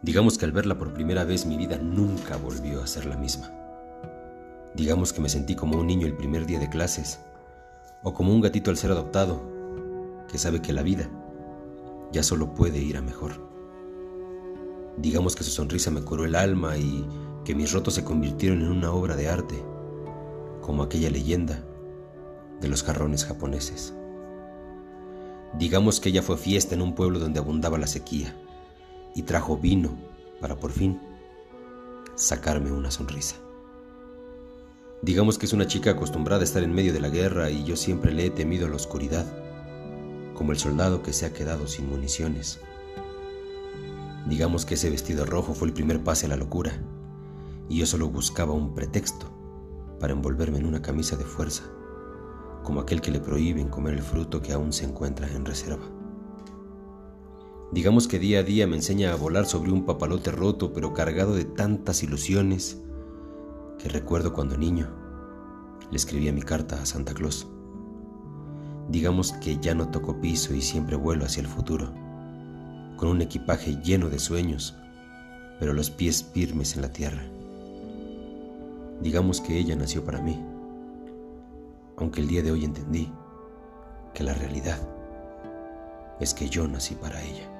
Digamos que al verla por primera vez mi vida nunca volvió a ser la misma. Digamos que me sentí como un niño el primer día de clases, o como un gatito al ser adoptado, que sabe que la vida ya solo puede ir a mejor. Digamos que su sonrisa me curó el alma y que mis rotos se convirtieron en una obra de arte, como aquella leyenda de los jarrones japoneses. Digamos que ella fue fiesta en un pueblo donde abundaba la sequía y trajo vino para por fin sacarme una sonrisa. Digamos que es una chica acostumbrada a estar en medio de la guerra y yo siempre le he temido a la oscuridad, como el soldado que se ha quedado sin municiones. Digamos que ese vestido rojo fue el primer pase a la locura y yo solo buscaba un pretexto para envolverme en una camisa de fuerza como aquel que le prohíben comer el fruto que aún se encuentra en reserva. Digamos que día a día me enseña a volar sobre un papalote roto pero cargado de tantas ilusiones que recuerdo cuando niño le escribía mi carta a Santa Claus. Digamos que ya no toco piso y siempre vuelo hacia el futuro, con un equipaje lleno de sueños, pero los pies firmes en la tierra. Digamos que ella nació para mí aunque el día de hoy entendí que la realidad es que yo nací para ella.